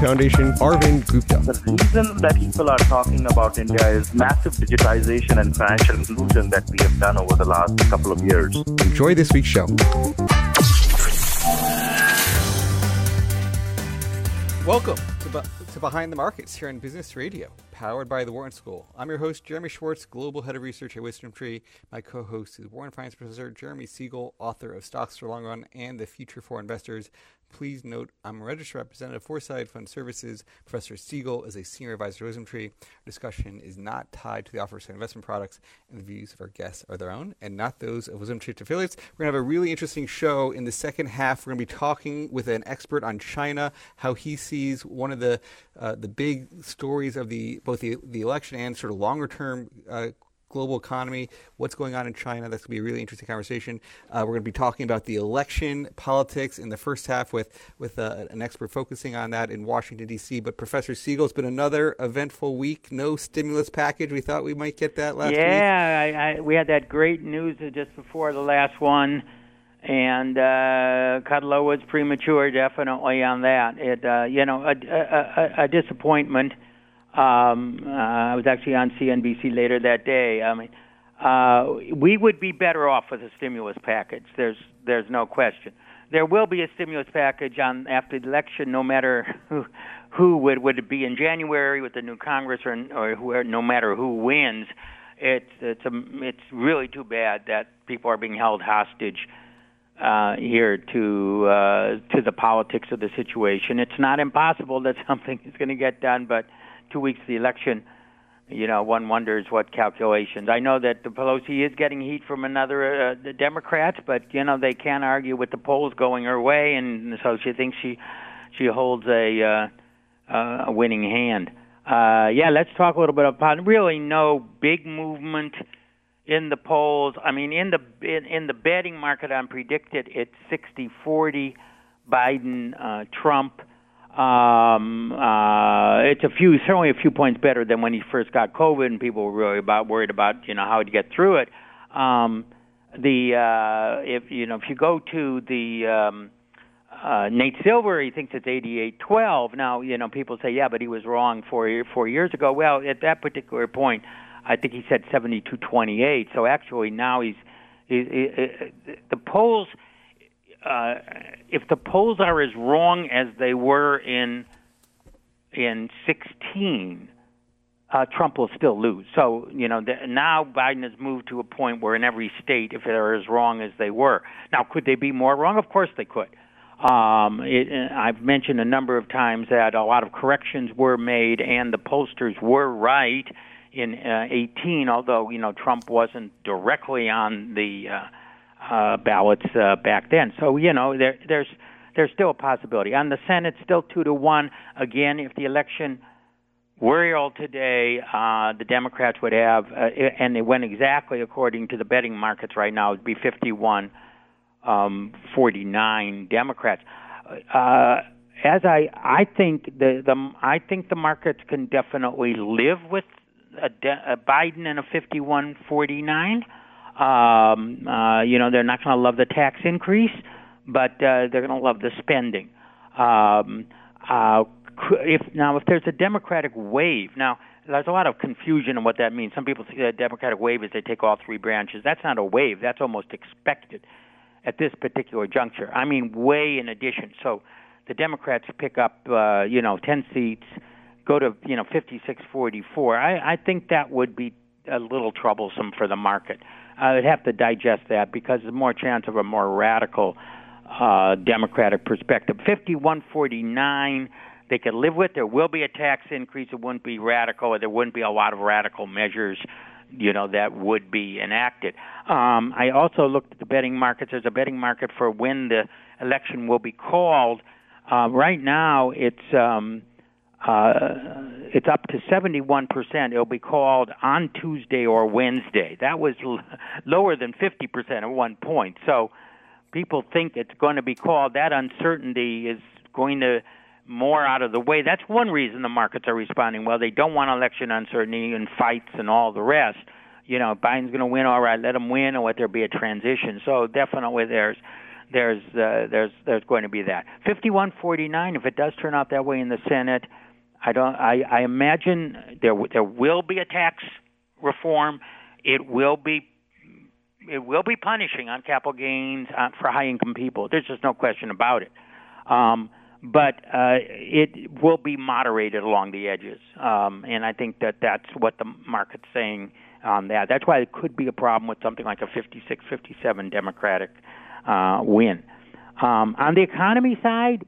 Foundation, Arvind Gupta. The reason that people are talking about India is massive digitization and financial inclusion that we have done over the last couple of years. Enjoy this week's show. Welcome to, Be- to Behind the Markets here on Business Radio, powered by the Wharton School. I'm your host, Jeremy Schwartz, Global Head of Research at WisdomTree. My co host is Wharton Finance Professor Jeremy Siegel, author of Stocks for Long Run and The Future for Investors. Please note I'm a registered representative for Side Fund Services. Professor Siegel is a senior advisor to WisdomTree. Our discussion is not tied to the offers of investment products, and the views of our guests are their own and not those of WisdomTree affiliates. We're going to have a really interesting show in the second half. We're going to be talking with an expert on China, how he sees one of the uh, the big stories of the both the, the election and sort of longer term uh, global economy, what's going on in China. That's going to be a really interesting conversation. Uh, we're going to be talking about the election politics in the first half with with uh, an expert focusing on that in Washington D.C. But Professor Siegel, it's been another eventful week. No stimulus package. We thought we might get that last yeah, week. Yeah, we had that great news just before the last one. And uh, was premature, definitely on that. It, uh, you know, a, a, a, a disappointment. Um, uh, I was actually on CNBC later that day. I mean, uh, we would be better off with a stimulus package. There's there's no question. There will be a stimulus package on after the election, no matter who who would would it be in January with the new Congress or or who, no matter who wins. It's it's a, it's really too bad that people are being held hostage uh, here to uh, to the politics of the situation. It's not impossible that something is going to get done, but two weeks to the election, you know, one wonders what calculations. I know that the Pelosi is getting heat from another uh, the Democrats, but you know they can't argue with the polls going her way, and so she thinks she she holds a uh, uh, a winning hand. Uh, yeah, let's talk a little bit about really no big movement in the polls. I mean, in the in, in the betting market, I'm predicted it's 60-40 Biden uh, Trump. Um, uh, it's a few, certainly a few points better than when he first got COVID, and people were really about worried about you know how to get through it. Um, the uh, if you know if you go to the um, uh, Nate Silver, he thinks it's 88-12. Now you know people say yeah, but he was wrong four four years ago. Well, at that particular point, I think he said 72-28. So actually now he's, he, he, he, the polls uh, if the polls are as wrong as they were in in 16, uh, Trump will still lose. So you know the, now Biden has moved to a point where in every state, if they're as wrong as they were, now could they be more wrong? Of course they could. Um, it, I've mentioned a number of times that a lot of corrections were made and the pollsters were right in uh, 18, although you know Trump wasn't directly on the uh, uh, ballots uh, back then. So you know there, there's there's still a possibility. On the Senate, still two to one. Again, if the election were held today, uh, the Democrats would have, uh, and they went exactly according to the betting markets right now. It'd be 51, um, 49 Democrats. Uh, as I, I think the, the, I think the markets can definitely live with a, De- a Biden and a 51-49. Um, uh, you know, they're not going to love the tax increase, but uh, they're going to love the spending. Um, uh, if now, if there's a Democratic wave, now there's a lot of confusion on what that means. Some people say that Democratic wave is they take all three branches. That's not a wave. That's almost expected at this particular juncture. I mean, way in addition. So the Democrats pick up, uh, you know, 10 seats, go to, you know, 56-44. I, I think that would be a little troublesome for the market. I would have to digest that because there's more chance of a more radical uh, Democratic perspective. 5149, they could live with. There will be a tax increase. It wouldn't be radical, or there wouldn't be a lot of radical measures you know that would be enacted. Um, I also looked at the betting markets. There's a betting market for when the election will be called. Uh, right now, it's um, uh, it's up to 71%. It'll be called on Tuesday or Wednesday. That was l- lower than 50% at one point. So people think it's going to be called. That uncertainty is going to more out of the way. That's one reason the markets are responding well. They don't want election uncertainty and fights and all the rest. You know, Biden's going to win. All right, let him win, or let there be a transition. So definitely, there's there's uh, there's there's going to be that 51-49. If it does turn out that way in the Senate, I don't. I, I imagine there there will be a tax reform. It will be it will be punishing on capital gains uh, for high income people. There's just no question about it. Um, but uh, it will be moderated along the edges, um, and I think that that's what the market's saying on that. That's why it could be a problem with something like a 56-57 Democratic uh, win. Um, on the economy side,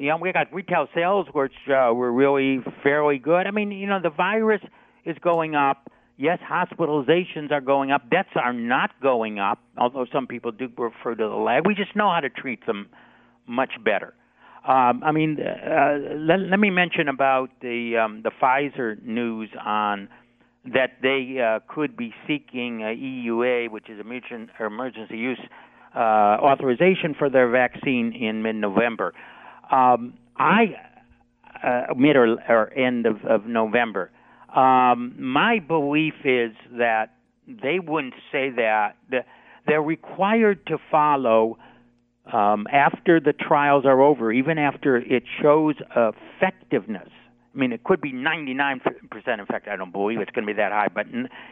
you know, we got retail sales which uh, were really fairly good. I mean, you know, the virus is going up. Yes, hospitalizations are going up. Deaths are not going up, although some people do refer to the lag. We just know how to treat them much better. Um, I mean, uh, let, let me mention about the um, the Pfizer news on that they uh, could be seeking a EUA, which is emergency, use uh, authorization for their vaccine in mid-November. Um, I uh, mid or, or end of, of November. Um, my belief is that they wouldn't say that. They're required to follow um, after the trials are over, even after it shows effectiveness. I mean, it could be 99% effective. I don't believe it's going to be that high, but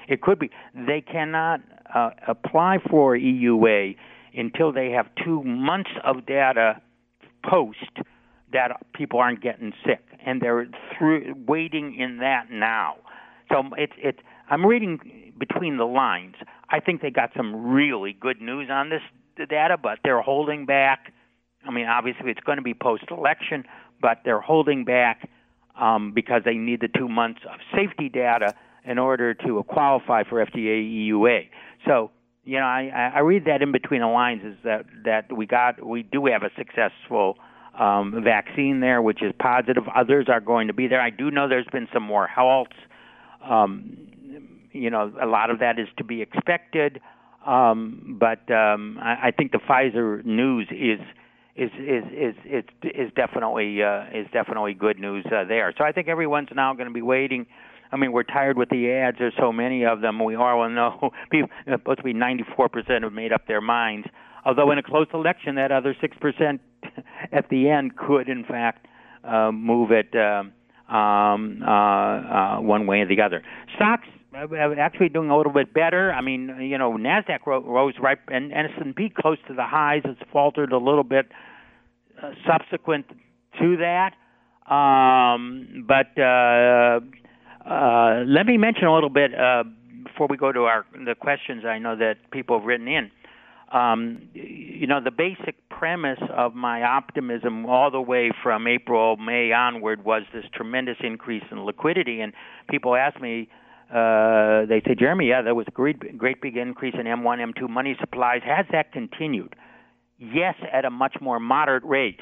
it could be. They cannot uh, apply for EUA until they have two months of data post that people aren't getting sick, and they're through waiting in that now. So it's it's. I'm reading between the lines. I think they got some really good news on this data, but they're holding back. I mean, obviously it's going to be post-election, but they're holding back um, because they need the two months of safety data in order to qualify for FDA EUA. So you know, I, I read that in between the lines is that that we got we do have a successful um, vaccine there, which is positive. Others are going to be there. I do know there's been some more halts. Um, you know, a lot of that is to be expected, um, but um, I, I think the Pfizer news is is is is is, is definitely uh, is definitely good news uh, there. So I think everyone's now going to be waiting. I mean, we're tired with the ads. There's so many of them. We all know people supposed to be 94% have made up their minds. Although in a close election, that other six percent at the end could, in fact, uh, move it um, um, uh, uh, one way or the other. Stocks actually doing a little bit better. I mean, you know, Nasdaq rose right, and S&P close to the highs. It's faltered a little bit uh, subsequent to that. Um, but uh, let me mention a little bit uh, before we go to our the questions. I know that people have written in um, you know, the basic premise of my optimism all the way from April, May onward was this tremendous increase in liquidity. And people ask me, uh, they say, Jeremy, yeah, there was a great, great big increase in M1, M2 money supplies. Has that continued? Yes, at a much more moderate rate.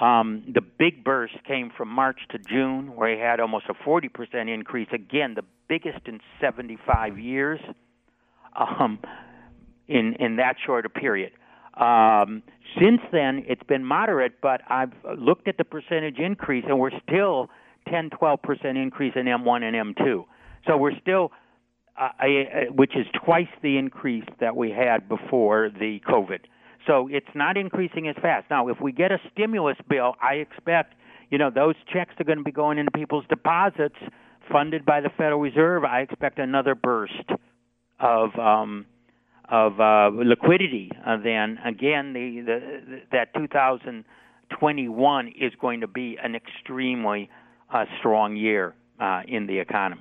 Um, the big burst came from March to June, where he had almost a 40% increase. Again, the biggest in 75 years. Um, in in that short a period. Um, since then, it's been moderate, but I've looked at the percentage increase, and we're still 10, 12 percent increase in M1 and M2. So we're still, uh, a, which is twice the increase that we had before the COVID. So it's not increasing as fast. Now, if we get a stimulus bill, I expect, you know, those checks are going to be going into people's deposits funded by the Federal Reserve. I expect another burst of um, of uh, liquidity, uh, then again, the, the, that 2021 is going to be an extremely uh, strong year uh, in the economy.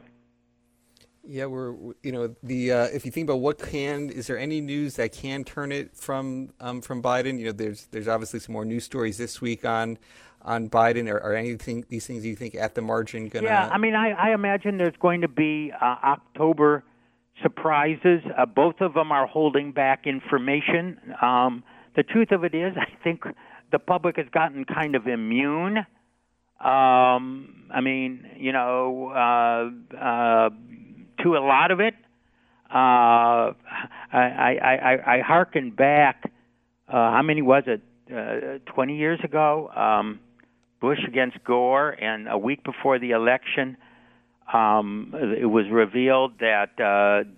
Yeah, we're you know the uh, if you think about what can is there any news that can turn it from um, from Biden? You know, there's there's obviously some more news stories this week on on Biden or, or anything these things you think at the margin gonna? Yeah, I mean, I, I imagine there's going to be uh, October surprises. Uh, both of them are holding back information. Um, the truth of it is, I think the public has gotten kind of immune. Um, I mean, you know, uh, uh, to a lot of it. Uh, I, I, I, I hearken back. Uh, how many was it? Uh, 20 years ago, um, Bush against Gore, and a week before the election, um, it was revealed that uh,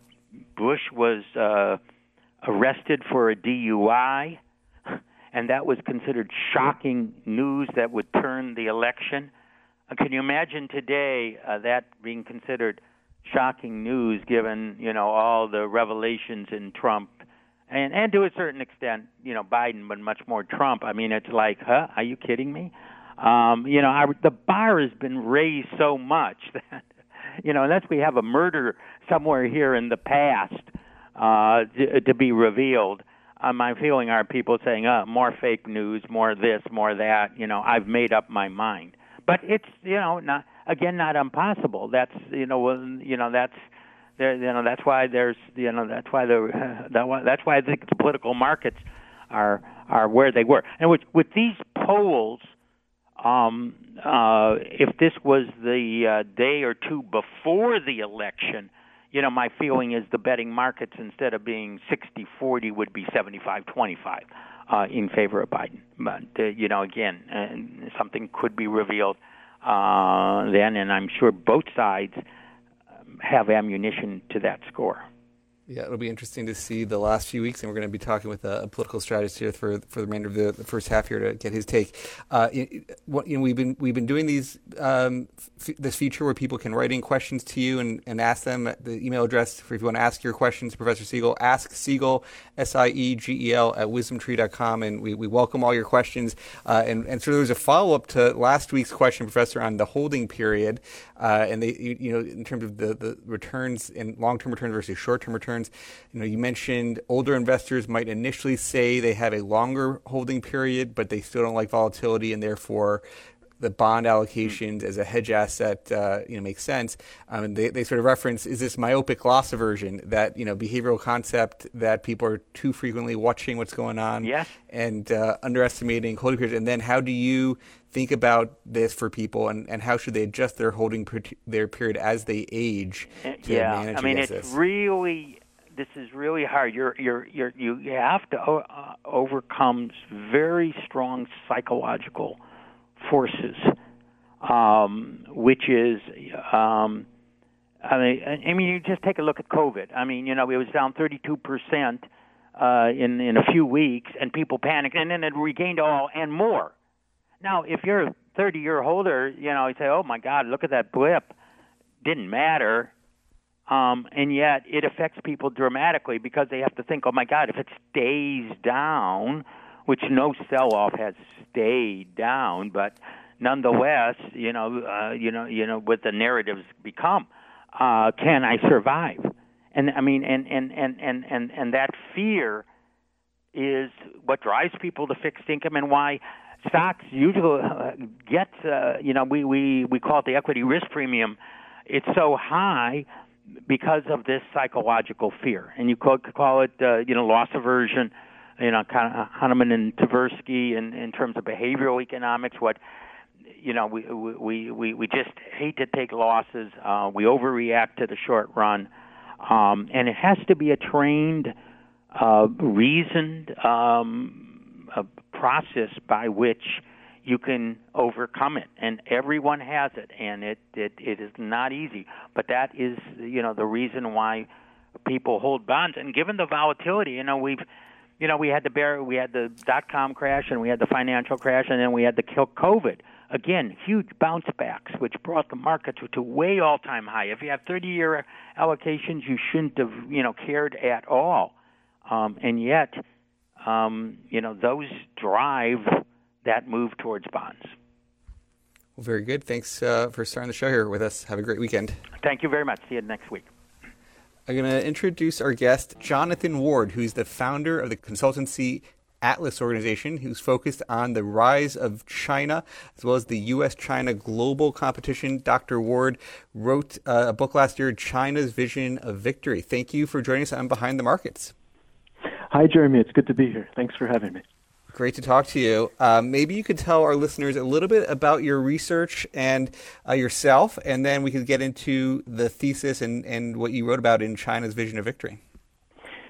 Bush was uh, arrested for a DUI, and that was considered shocking news that would turn the election. Uh, can you imagine today uh, that being considered shocking news, given you know all the revelations in Trump, and and to a certain extent, you know Biden, but much more Trump. I mean, it's like, huh? Are you kidding me? Um, you know, our, the bar has been raised so much that you know, unless we have a murder somewhere here in the past uh, to, to be revealed, uh, my feeling are people saying, uh, more fake news, more this, more that. You know, I've made up my mind. But it's, you know, not again not impossible. That's, you know, you know that's there. You know, that's why there's, you know, that's why the that that's why I the political markets are are where they were. And with with these polls um, uh, if this was the uh, day or two before the election, you know, my feeling is the betting markets instead of being 60-40 would be 75-25 uh, in favor of Biden. But uh, you know, again, uh, something could be revealed uh, then, and I'm sure both sides um, have ammunition to that score. Yeah, it'll be interesting to see the last few weeks, and we're going to be talking with a, a political strategist here for for the remainder of the, the, first half here to get his take. Uh, what, you know, we've been we've been doing these um, f- this feature where people can write in questions to you and, and ask them. The email address for if you want to ask your questions, Professor Siegel, ask Siegel S I E G E L at wisdomtree.com, and we, we welcome all your questions. Uh, and and so there was a follow up to last week's question, Professor, on the holding period, uh, and they you, you know in terms of the the returns and long term returns versus short term returns returns. You know, you mentioned older investors might initially say they have a longer holding period, but they still don't like volatility, and therefore the bond allocations as a hedge asset, uh, you know, makes sense. Um, they, they sort of reference is this myopic loss aversion that you know behavioral concept that people are too frequently watching what's going on yes. and uh, underestimating holding periods. And then how do you think about this for people, and, and how should they adjust their holding per- their period as they age to yeah. manage I mean, it's this? really this is really hard. You're you're you're you have to uh, overcome very strong psychological forces, um, which is. Um, I mean, I mean, you just take a look at COVID. I mean, you know, it was down 32 percent uh, in in a few weeks, and people panicked, and then it regained all and more. Now, if you're a 30 year holder, you know, you say, "Oh my God, look at that blip." Didn't matter um, and yet it affects people dramatically because they have to think, oh my God, if it stays down, which no sell-off has stayed down, but nonetheless, you know, uh, you know, you know, what the narratives become, uh, can I survive? And I mean, and and and and and and that fear is what drives people to fixed income and why stocks usually uh, get, uh, you know, we we we call it the equity risk premium. It's so high because of this psychological fear, and you could call it, uh, you know, loss aversion. You know, kind of Kahneman and Tversky in, in terms of behavioral economics. What you know, we we we we just hate to take losses. Uh, we overreact to the short run, um, and it has to be a trained, uh, reasoned um, a process by which you can overcome it and everyone has it and it, it it is not easy but that is you know the reason why people hold bonds and given the volatility you know we've you know we had the bear we had the dot com crash and we had the financial crash and then we had the covid again huge bounce backs which brought the market to, to way all time high if you have 30 year allocations you shouldn't have you know cared at all um and yet um you know those drive that move towards bonds. Well, very good. Thanks uh, for starting the show here with us. Have a great weekend. Thank you very much. See you next week. I'm going to introduce our guest, Jonathan Ward, who's the founder of the consultancy Atlas organization who's focused on the rise of China as well as the U.S. China global competition. Dr. Ward wrote uh, a book last year, China's Vision of Victory. Thank you for joining us on Behind the Markets. Hi, Jeremy. It's good to be here. Thanks for having me. Great to talk to you. Um, maybe you could tell our listeners a little bit about your research and uh, yourself, and then we could get into the thesis and, and what you wrote about in China's Vision of Victory.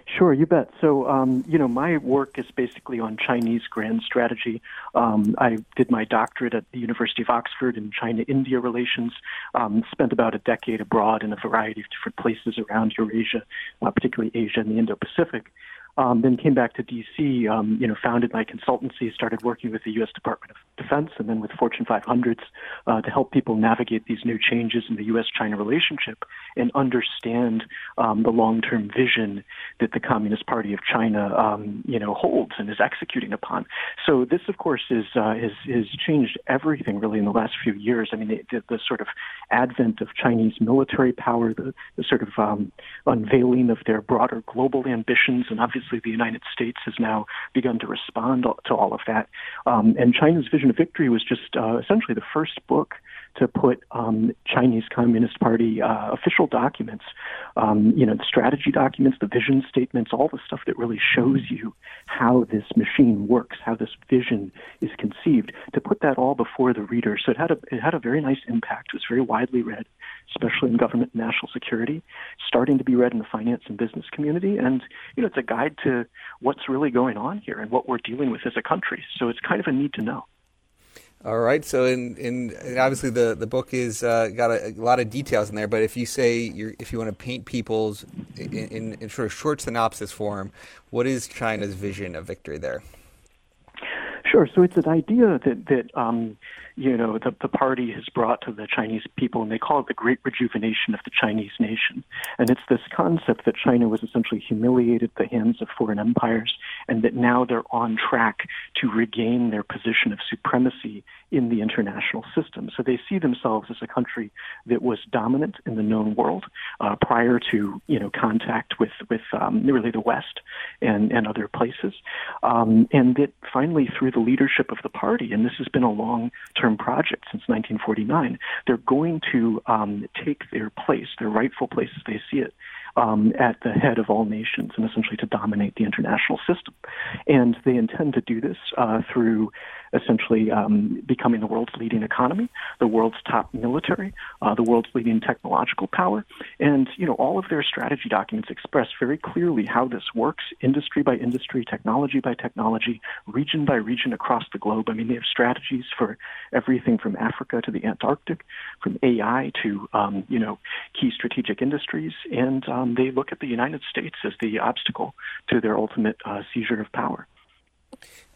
Sure, you bet. So, um, you know, my work is basically on Chinese grand strategy. Um, I did my doctorate at the University of Oxford in China-India relations. Um, spent about a decade abroad in a variety of different places around Eurasia, uh, particularly Asia and the Indo-Pacific. Um, then came back to D.C. Um, you know, founded my consultancy, started working with the U.S. Department of Defense, and then with Fortune 500s uh, to help people navigate these new changes in the U.S.-China relationship and understand um, the long-term vision that the Communist Party of China, um, you know, holds and is executing upon. So this, of course, is uh, is has changed everything really in the last few years. I mean, the, the sort of advent of Chinese military power, the, the sort of um, unveiling of their broader global ambitions, and obviously obviously the United States has now begun to respond to all of that. Um, and China's Vision of Victory was just uh, essentially the first book to put um, Chinese Communist Party uh, official documents, um, you know, the strategy documents, the vision statements, all the stuff that really shows you how this machine works, how this vision is conceived, to put that all before the reader. So it had a it had a very nice impact. It was very widely read, especially in government and national security, starting to be read in the finance and business community, and you know, it's a guide to what's really going on here and what we're dealing with as a country. So it's kind of a need to know. All right. So, in, in obviously the the book is uh, got a, a, lot of details in there. But if you say you're, if you want to paint people's in, in, in, sort of short synopsis form, what is China's vision of victory there? Sure. So it's an idea that that um, you know the, the party has brought to the Chinese people, and they call it the Great Rejuvenation of the Chinese nation. And it's this concept that China was essentially humiliated at the hands of foreign empires, and that now they're on track to regain their position of supremacy in the international system. So they see themselves as a country that was dominant in the known world uh, prior to you know contact with with um, really the West and and other places, um, and that finally through the leadership of the party, and this has been a long term project since 1949, they're going to um, take their place, their rightful place as they see it, um, at the head of all nations and essentially to dominate the international system. And they intend to do this uh, through essentially um, becoming the world's leading economy, the world's top military, uh, the world's leading technological power. And, you know, all of their strategy documents express very clearly how this works industry by industry, technology by technology, region by region across the globe. I mean, they have strategies for everything from Africa to the Antarctic, from AI to, um, you know, key strategic industries. And um, they look at the United States as the obstacle to their ultimate uh, seizure of power.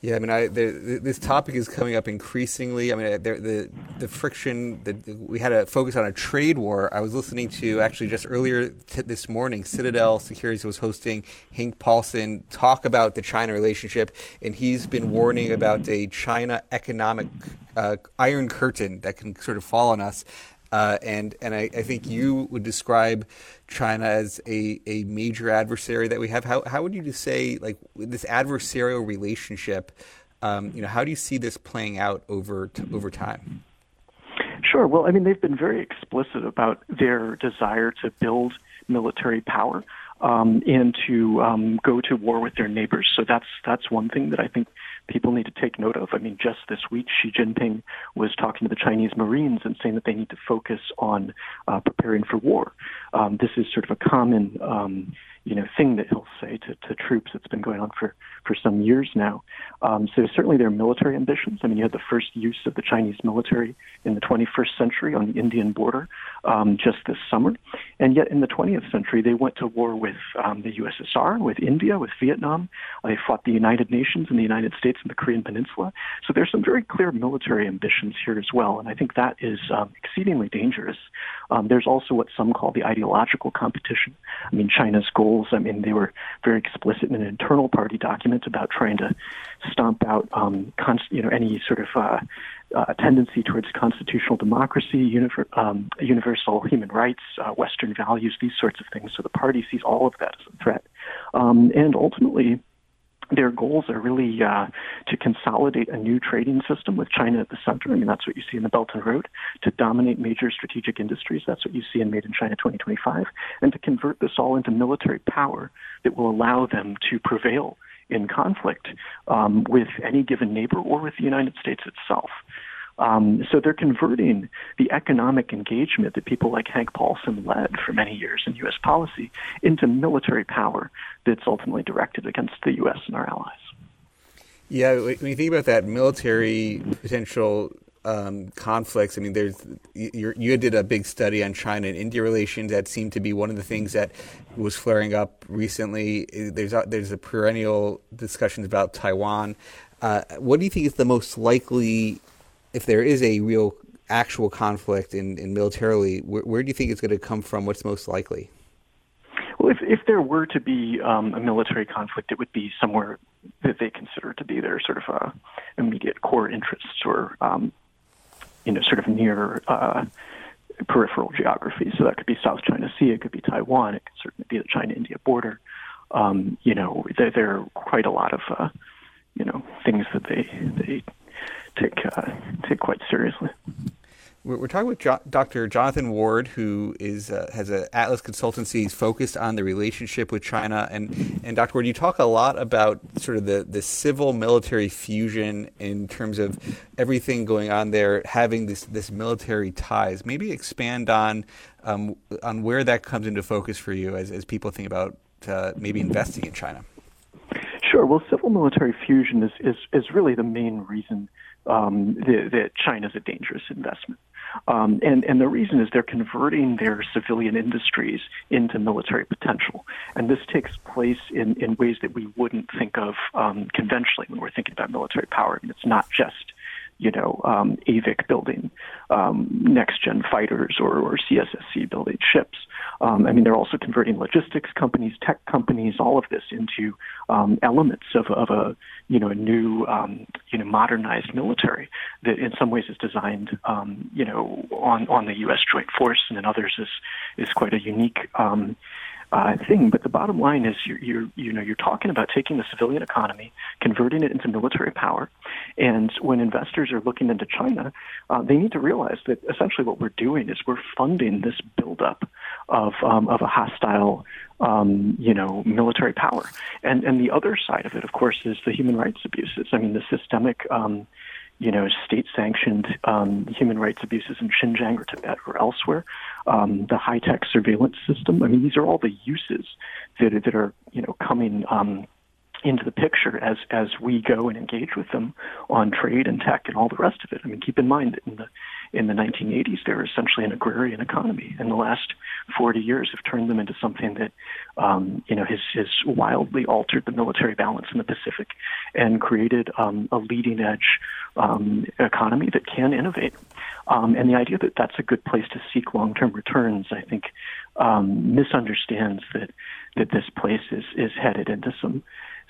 Yeah, I mean, I, the, this topic is coming up increasingly. I mean, the the, the friction that we had a focus on a trade war. I was listening to actually just earlier t- this morning, Citadel Securities was hosting Hank Paulson talk about the China relationship, and he's been warning about a China economic uh, iron curtain that can sort of fall on us. Uh, and and I, I, think you would describe China as a, a major adversary that we have. How how would you say like this adversarial relationship? Um, you know, how do you see this playing out over t- over time? Sure. Well, I mean, they've been very explicit about their desire to build military power um, and to um, go to war with their neighbors. So that's that's one thing that I think people need to take note of. I mean, just this week, Xi Jinping was talking to the Chinese Marines and saying that they need to focus on uh, preparing for war. Um, this is sort of a common, um, you know, thing that he'll say to, to troops. It's been going on for, for some years now. Um, so certainly their military ambitions. I mean, you had the first use of the Chinese military in the 21st century on the Indian border um, just this summer. And yet in the 20th century, they went to war with um, the USSR, with India, with Vietnam. They fought the United Nations and the United States and the Korean Peninsula. So there's some very clear military ambitions here as well. And I think that is um, exceedingly dangerous. Um, there's also what some call the ideological competition. I mean, China's I mean, they were very explicit in an internal party document about trying to stomp out, um, const- you know, any sort of uh, uh, tendency towards constitutional democracy, univer- um, universal human rights, uh, Western values, these sorts of things. So the party sees all of that as a threat. Um, and ultimately, their goals are really uh, to consolidate a new trading system with China at the center. I mean, that's what you see in the Belt and Road, to dominate major strategic industries. That's what you see in Made in China 2025, and to convert this all into military power that will allow them to prevail in conflict um, with any given neighbor or with the United States itself. Um, so they're converting the economic engagement that people like Hank Paulson led for many years in U.S. policy into military power that's ultimately directed against the U.S. and our allies. Yeah, when you think about that military potential um, conflicts. I mean, there's you, did a big study on China and India relations. That seemed to be one of the things that was flaring up recently. There's a, there's a perennial discussions about Taiwan. Uh, what do you think is the most likely, if there is a real actual conflict in, in militarily, where, where do you think it's going to come from? What's most likely? Well, if, if there were to be um, a military conflict, it would be somewhere that they consider to be their sort of uh, immediate core interests or um, you know, sort of near uh, peripheral geography. So that could be South China Sea, it could be Taiwan, it could certainly be the China-India border. Um, you know, there, there are quite a lot of, uh, you know, things that they they take uh, take quite seriously. We're, talking with jo- Dr. Jonathan Ward, who is uh, has an Atlas Consultancy focused on the relationship with China. And, and Dr. Ward, you talk a lot about sort of the, the civil military fusion in terms of everything going on there, having this, this military ties. Maybe expand on um, on where that comes into focus for you as, as people think about uh, maybe investing in China. Sure. Well, civil military fusion is, is, is really the main reason um, that, that China is a dangerous investment. Um, and, and the reason is they're converting their civilian industries into military potential. And this takes place in, in ways that we wouldn't think of um, conventionally when we're thinking about military power. I mean, it's not just you know, um, AVIC building um, next gen fighters or, or CSSC building ships. Um, I mean, they're also converting logistics companies, tech companies, all of this into um, elements of, of a you know a new um, you know modernized military that in some ways is designed um, you know on on the U.S. Joint Force and in others is is quite a unique. Um, uh, thing. But the bottom line is, you're, you're, you know, you're talking about taking the civilian economy, converting it into military power, and when investors are looking into China, uh, they need to realize that essentially what we're doing is we're funding this buildup of um, of a hostile, um, you know, military power. And and the other side of it, of course, is the human rights abuses. I mean, the systemic. Um, you know, state-sanctioned um, human rights abuses in Xinjiang or Tibet or elsewhere, um, the high-tech surveillance system. I mean, these are all the uses that that are you know coming um, into the picture as as we go and engage with them on trade and tech and all the rest of it. I mean, keep in mind that in the in the 1980s they were essentially an agrarian economy, and the last 40 years have turned them into something that um, you know has has wildly altered the military balance in the Pacific and created um, a leading edge um, economy that can innovate. Um, and the idea that that's a good place to seek long-term returns, I think, um, misunderstands that that this place is is headed into some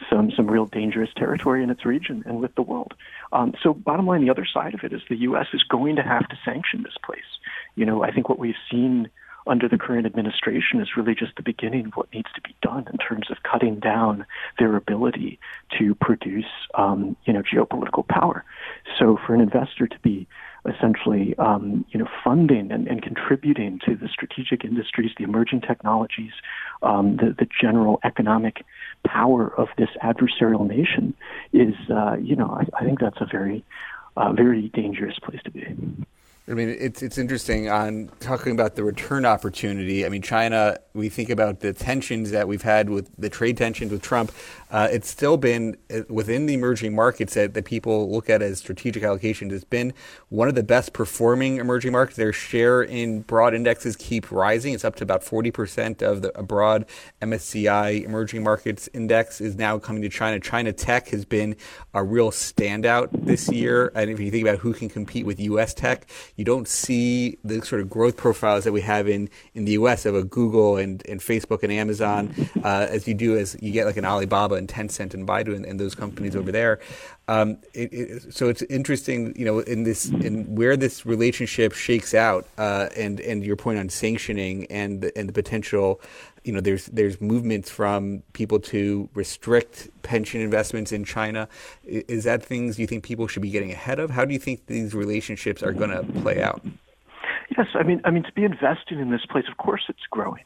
some some real dangerous territory in its region and with the world. Um, so, bottom line, the other side of it is the U.S. is going to have to sanction this place. You know, I think what we've seen under the current administration is really just the beginning of what needs to be done in terms of cutting down their ability to produce, um, you know, geopolitical power. So for an investor to be essentially, um, you know, funding and, and, contributing to the strategic industries, the emerging technologies, um, the, the general economic power of this adversarial nation is, uh, you know, I, I, think that's a very, uh, very dangerous place to be. I mean, it's it's interesting on talking about the return opportunity. I mean, China. We think about the tensions that we've had with the trade tensions with Trump. Uh, it's still been uh, within the emerging markets that, that people look at as strategic allocations. It's been one of the best performing emerging markets. Their share in broad indexes keep rising. It's up to about forty percent of the broad MSCI emerging markets index is now coming to China. China tech has been a real standout this year. And if you think about who can compete with U.S. tech you don't see the sort of growth profiles that we have in, in the U.S. of a Google and, and Facebook and Amazon uh, as you do as you get like an Alibaba and Tencent and Baidu and, and those companies over there. Um, it, it, so it's interesting, you know, in this in where this relationship shakes out, uh, and and your point on sanctioning and and the potential you know, there's there's movements from people to restrict pension investments in China. Is that things you think people should be getting ahead of? How do you think these relationships are going to play out? Yes, I mean, I mean, to be invested in this place, of course, it's growing.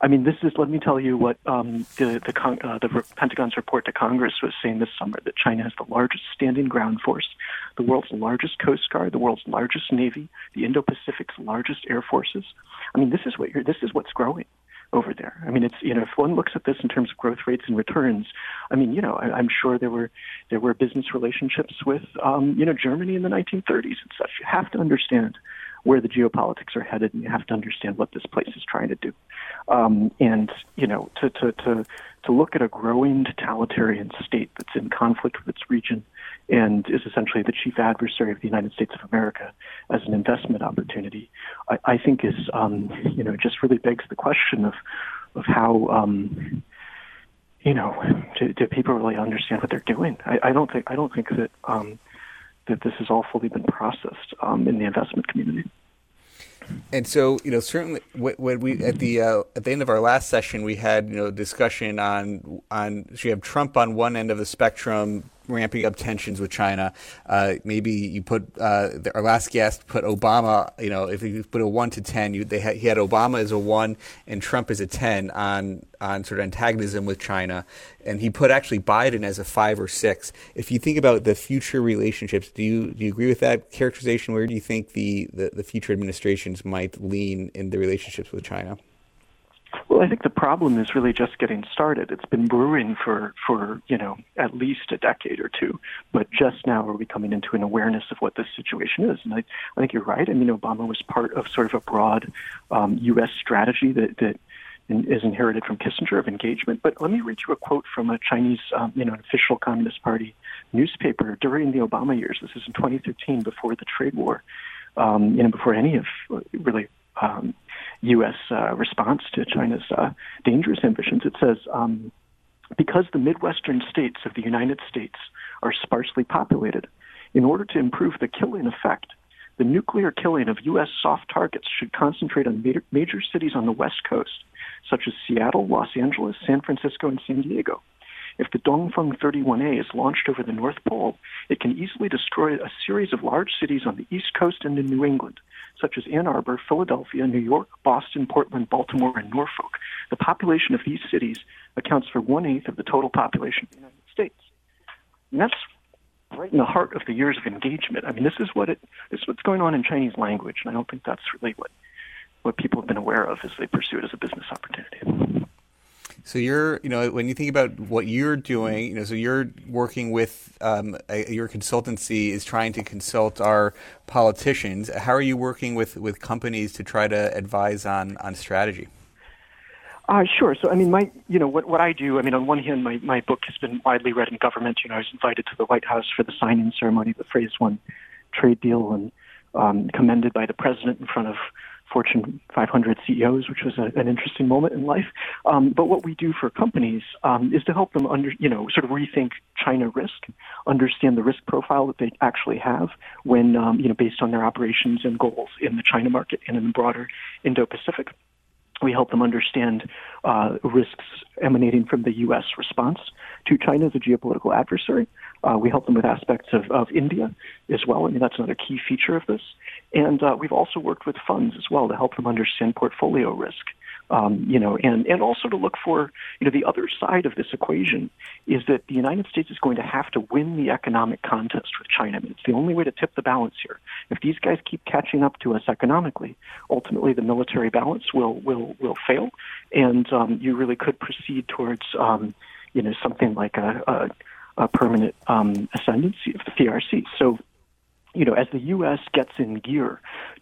I mean, this is. Let me tell you what um, the the, uh, the Pentagon's report to Congress was saying this summer that China has the largest standing ground force, the world's largest coast guard, the world's largest navy, the Indo-Pacific's largest air forces. I mean, this is what you're, this is what's growing over there. I mean, it's you know, if one looks at this in terms of growth rates and returns, I mean, you know, I, am sure there were there were business relationships with um, you know Germany in the 1930s and such. You have to understand where the geopolitics are headed, and you have to understand what this place is trying to do. Um, and you know, to, to to to look at a growing totalitarian state that's in conflict with its region and is essentially the chief adversary of the United States of America as an investment opportunity, I, I think is um, you know just really begs the question of of how. Um, you know, do, do people really understand what they're doing? I, I don't think I don't think that um, that this has all fully been processed um, in the investment community. And so, you know, certainly when we at the uh, at the end of our last session, we had you know discussion on on so you have Trump on one end of the spectrum, ramping up tensions with China. Uh, maybe you put uh, our last guest put Obama. You know, if you put a one to ten, you, they had, he had Obama as a one and Trump as a ten on on sort of antagonism with China, and he put actually Biden as a five or six. If you think about the future relationships, do you do you agree with that characterization? Where do you think the, the, the future administrations might lean in the relationships with China? Well, I think the problem is really just getting started. It's been brewing for, for you know, at least a decade or two, but just now are we coming into an awareness of what this situation is. And I, I think you're right. I mean, Obama was part of sort of a broad um, U.S. strategy that, that is inherited from Kissinger of engagement. But let me read you a quote from a Chinese, um, you know, official Communist Party newspaper during the Obama years. This is in 2013, before the trade war, um, you know, before any of really um, U.S. Uh, response to China's uh, dangerous ambitions. It says, um, because the Midwestern states of the United States are sparsely populated, in order to improve the killing effect, the nuclear killing of U.S. soft targets should concentrate on major, major cities on the West Coast, such as Seattle, Los Angeles, San Francisco, and San Diego. If the Dongfeng 31A is launched over the North Pole, it can easily destroy a series of large cities on the East Coast and in New England, such as Ann Arbor, Philadelphia, New York, Boston, Portland, Baltimore, and Norfolk. The population of these cities accounts for one eighth of the total population of the United States. And that's right in the heart of the years of engagement. I mean, this is what it this is what's going on in Chinese language, and I don't think that's really what what people have been aware of as they pursue it as a business opportunity. So you're, you know, when you think about what you're doing, you know, so you're working with um, a, your consultancy is trying to consult our politicians. How are you working with, with companies to try to advise on on strategy? Uh, sure. So, I mean, my, you know, what, what I do, I mean, on one hand, my, my book has been widely read in government. You know, I was invited to the White House for the signing ceremony of the Phase One trade deal and um, commended by the president in front of Fortune 500 CEOs, which was a, an interesting moment in life. Um, but what we do for companies um, is to help them under, you know, sort of rethink China risk, understand the risk profile that they actually have when, um, you know, based on their operations and goals in the China market and in the broader Indo-Pacific. We help them understand uh, risks emanating from the U.S. response to China as a geopolitical adversary. Uh, we help them with aspects of, of India as well. I mean, that's another key feature of this. And uh, we've also worked with funds as well to help them understand portfolio risk. Um, you know, and, and also to look for, you know, the other side of this equation is that the United States is going to have to win the economic contest with China. I mean, it's the only way to tip the balance here. If these guys keep catching up to us economically, ultimately the military balance will will will fail, and um, you really could proceed towards, um, you know, something like a, a, a permanent um, ascendancy of the PRC. So you know, as the U.S. gets in gear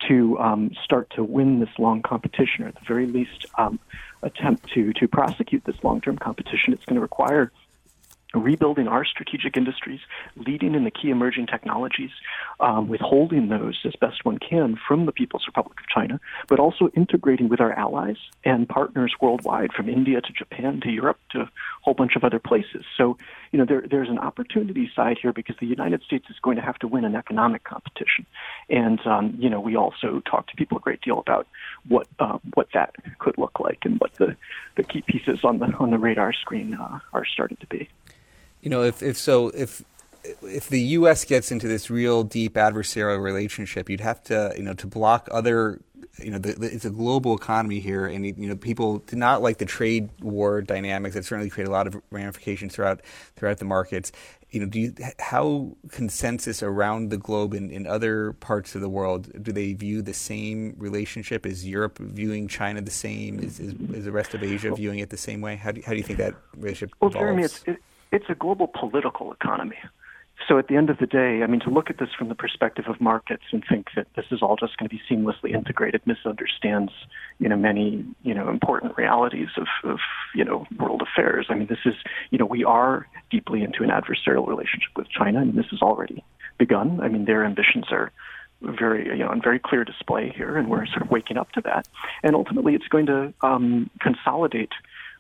to um, start to win this long competition, or at the very least um, attempt to to prosecute this long-term competition, it's going to require rebuilding our strategic industries, leading in the key emerging technologies, um, withholding those as best one can from the People's Republic of China, but also integrating with our allies and partners worldwide, from India to Japan to Europe to a whole bunch of other places. So, you know, there, there's an opportunity side here because the United States is going to have to win an economic competition, and um, you know, we also talk to people a great deal about what uh, what that could look like and what the, the key pieces on the on the radar screen uh, are starting to be. You know, if, if so, if if the U.S. gets into this real deep adversarial relationship, you'd have to, you know, to block other, you know, the, the, it's a global economy here, and you know, people do not like the trade war dynamics that certainly create a lot of ramifications throughout throughout the markets. You know, do you, how consensus around the globe in, in other parts of the world do they view the same relationship? Is Europe viewing China the same? Is, is, is the rest of Asia viewing it the same way? How do you, how do you think that relationship well, evolves? Jeremy, it's, it, it's a global political economy. So at the end of the day, I mean, to look at this from the perspective of markets and think that this is all just going to be seamlessly integrated misunderstands, you know, many, you know, important realities of, of, you know, world affairs. I mean, this is, you know, we are deeply into an adversarial relationship with China, and this has already begun. I mean, their ambitions are very, you know, on very clear display here, and we're sort of waking up to that. And ultimately, it's going to um, consolidate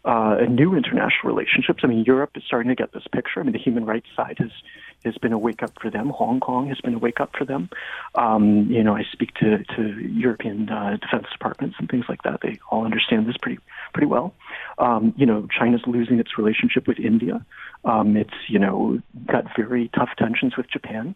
uh, new international relationships. I mean, Europe is starting to get this picture. I mean, the human rights side has has been a wake up for them. Hong Kong has been a wake up for them. Um, you know, I speak to to European uh, defense departments and things like that. They all understand this pretty pretty well. Um, you know, China's losing its relationship with India. Um, it's you know got very tough tensions with Japan.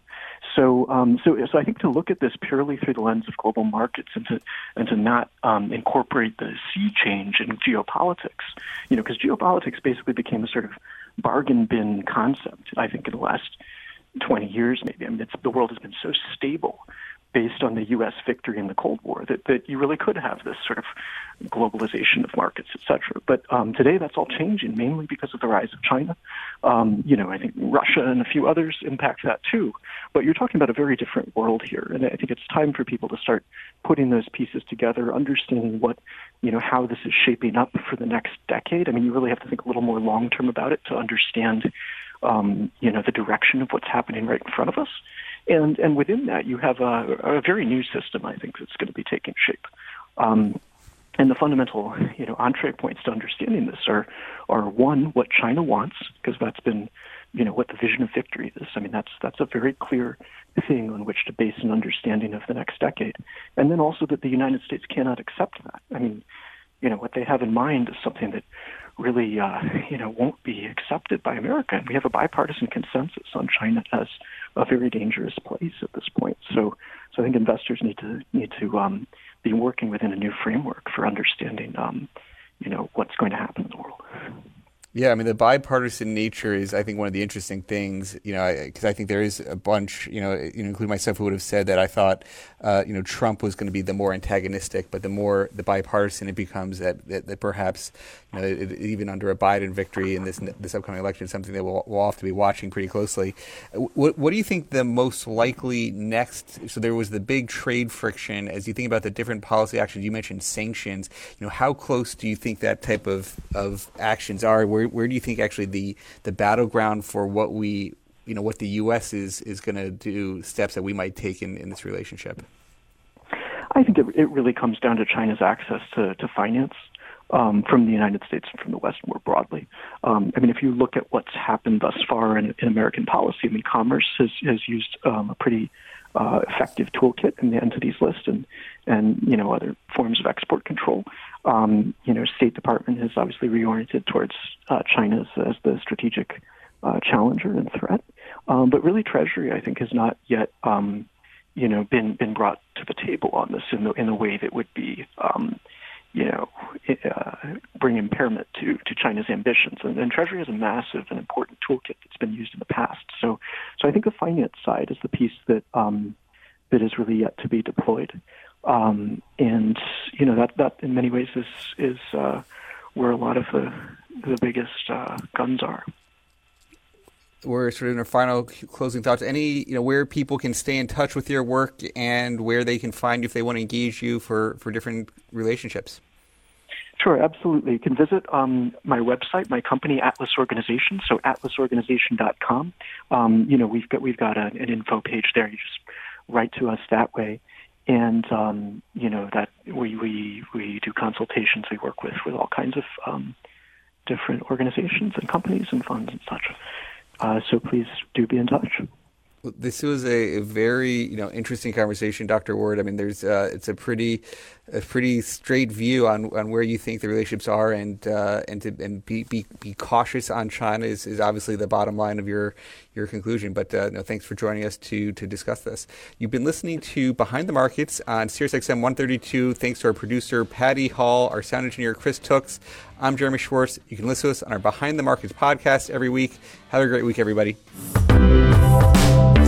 So um, so so I think to look at this purely through the lens of global markets and to and to not um, incorporate the sea change in geopolitics, you know, because geopolitics basically became a sort of bargain bin concept. I think in the last 20 years, maybe. I mean, the world has been so stable based on the U.S. victory in the Cold War that, that you really could have this sort of globalization of markets, et cetera. But um, today that's all changing, mainly because of the rise of China. Um, you know, I think Russia and a few others impact that too. But you're talking about a very different world here, and I think it's time for people to start putting those pieces together, understanding what, you know, how this is shaping up for the next decade. I mean, you really have to think a little more long term about it to understand, um, you know, the direction of what's happening right in front of us. And and within that, you have a, a very new system, I think, that's going to be taking shape. Um, and the fundamental, you know, entree points to understanding this are, are one, what China wants, because that's been, you know, what the vision of victory is. I mean, that's that's a very clear thing on which to base an understanding of the next decade, and then also that the United States cannot accept that. I mean, you know, what they have in mind is something that really, uh, you know, won't be accepted by America. And we have a bipartisan consensus on China as a very dangerous place at this point. So, so I think investors need to need to um, be working within a new framework for understanding, um, you know, what's going to happen in the world. Yeah, I mean the bipartisan nature is, I think, one of the interesting things. You know, because I, I, think there is a bunch. You know, you know, including myself, who would have said that I thought, uh, you know, Trump was going to be the more antagonistic, but the more the bipartisan it becomes, that that, that perhaps, you know, it, even under a Biden victory in this this upcoming election, something that we'll, we'll have to be watching pretty closely. What what do you think the most likely next? So there was the big trade friction. As you think about the different policy actions, you mentioned sanctions. You know, how close do you think that type of of actions are? Where where, where do you think actually the the battleground for what we you know what the U.S. is is going to do steps that we might take in, in this relationship? I think it, it really comes down to China's access to, to finance um, from the United States and from the West more broadly. Um, I mean, if you look at what's happened thus far in, in American policy, I mean, Commerce has, has used um, a pretty uh, effective toolkit in the entities list and, and you know, other forms of export control. Um, you know, State Department has obviously reoriented towards uh, China as, the strategic uh, challenger and threat. Um, but really, Treasury, I think, has not yet, um, you know, been been brought to the table on this in the in a way that would be, um, you know, uh, bring impairment to to China's ambitions. And, and Treasury is a massive and important toolkit that's been used in the past. So, so I think the finance side is the piece that um, that is really yet to be deployed. Um, and you know that that in many ways is is uh, where a lot of the the biggest uh, guns are. We're sort of in our final closing thoughts. Any you know where people can stay in touch with your work and where they can find you if they want to engage you for for different relationships. Sure, absolutely. You can visit um, my website, my company, Atlas Organization, so atlasorganization.com. Um, you know, we've got we've got a, an info page there. You just write to us that way, and um, you know that we, we we do consultations. We work with with all kinds of um, different organizations and companies and funds and such. Uh, so please do be in touch. This was a, very you know interesting conversation, Dr. Ward. I mean, there's uh, it's a pretty a pretty straight view on, on where you think the relationships are, and uh, and to and be, be be cautious on China is, is obviously the bottom line of your your conclusion. But uh, no, thanks for joining us to to discuss this. You've been listening to Behind the Markets on SiriusXM 132. Thanks to our producer Patty Hall, our sound engineer Chris Tooks. I'm Jeremy Schwartz. You can listen to us on our Behind the Markets podcast every week. Have a great week, everybody.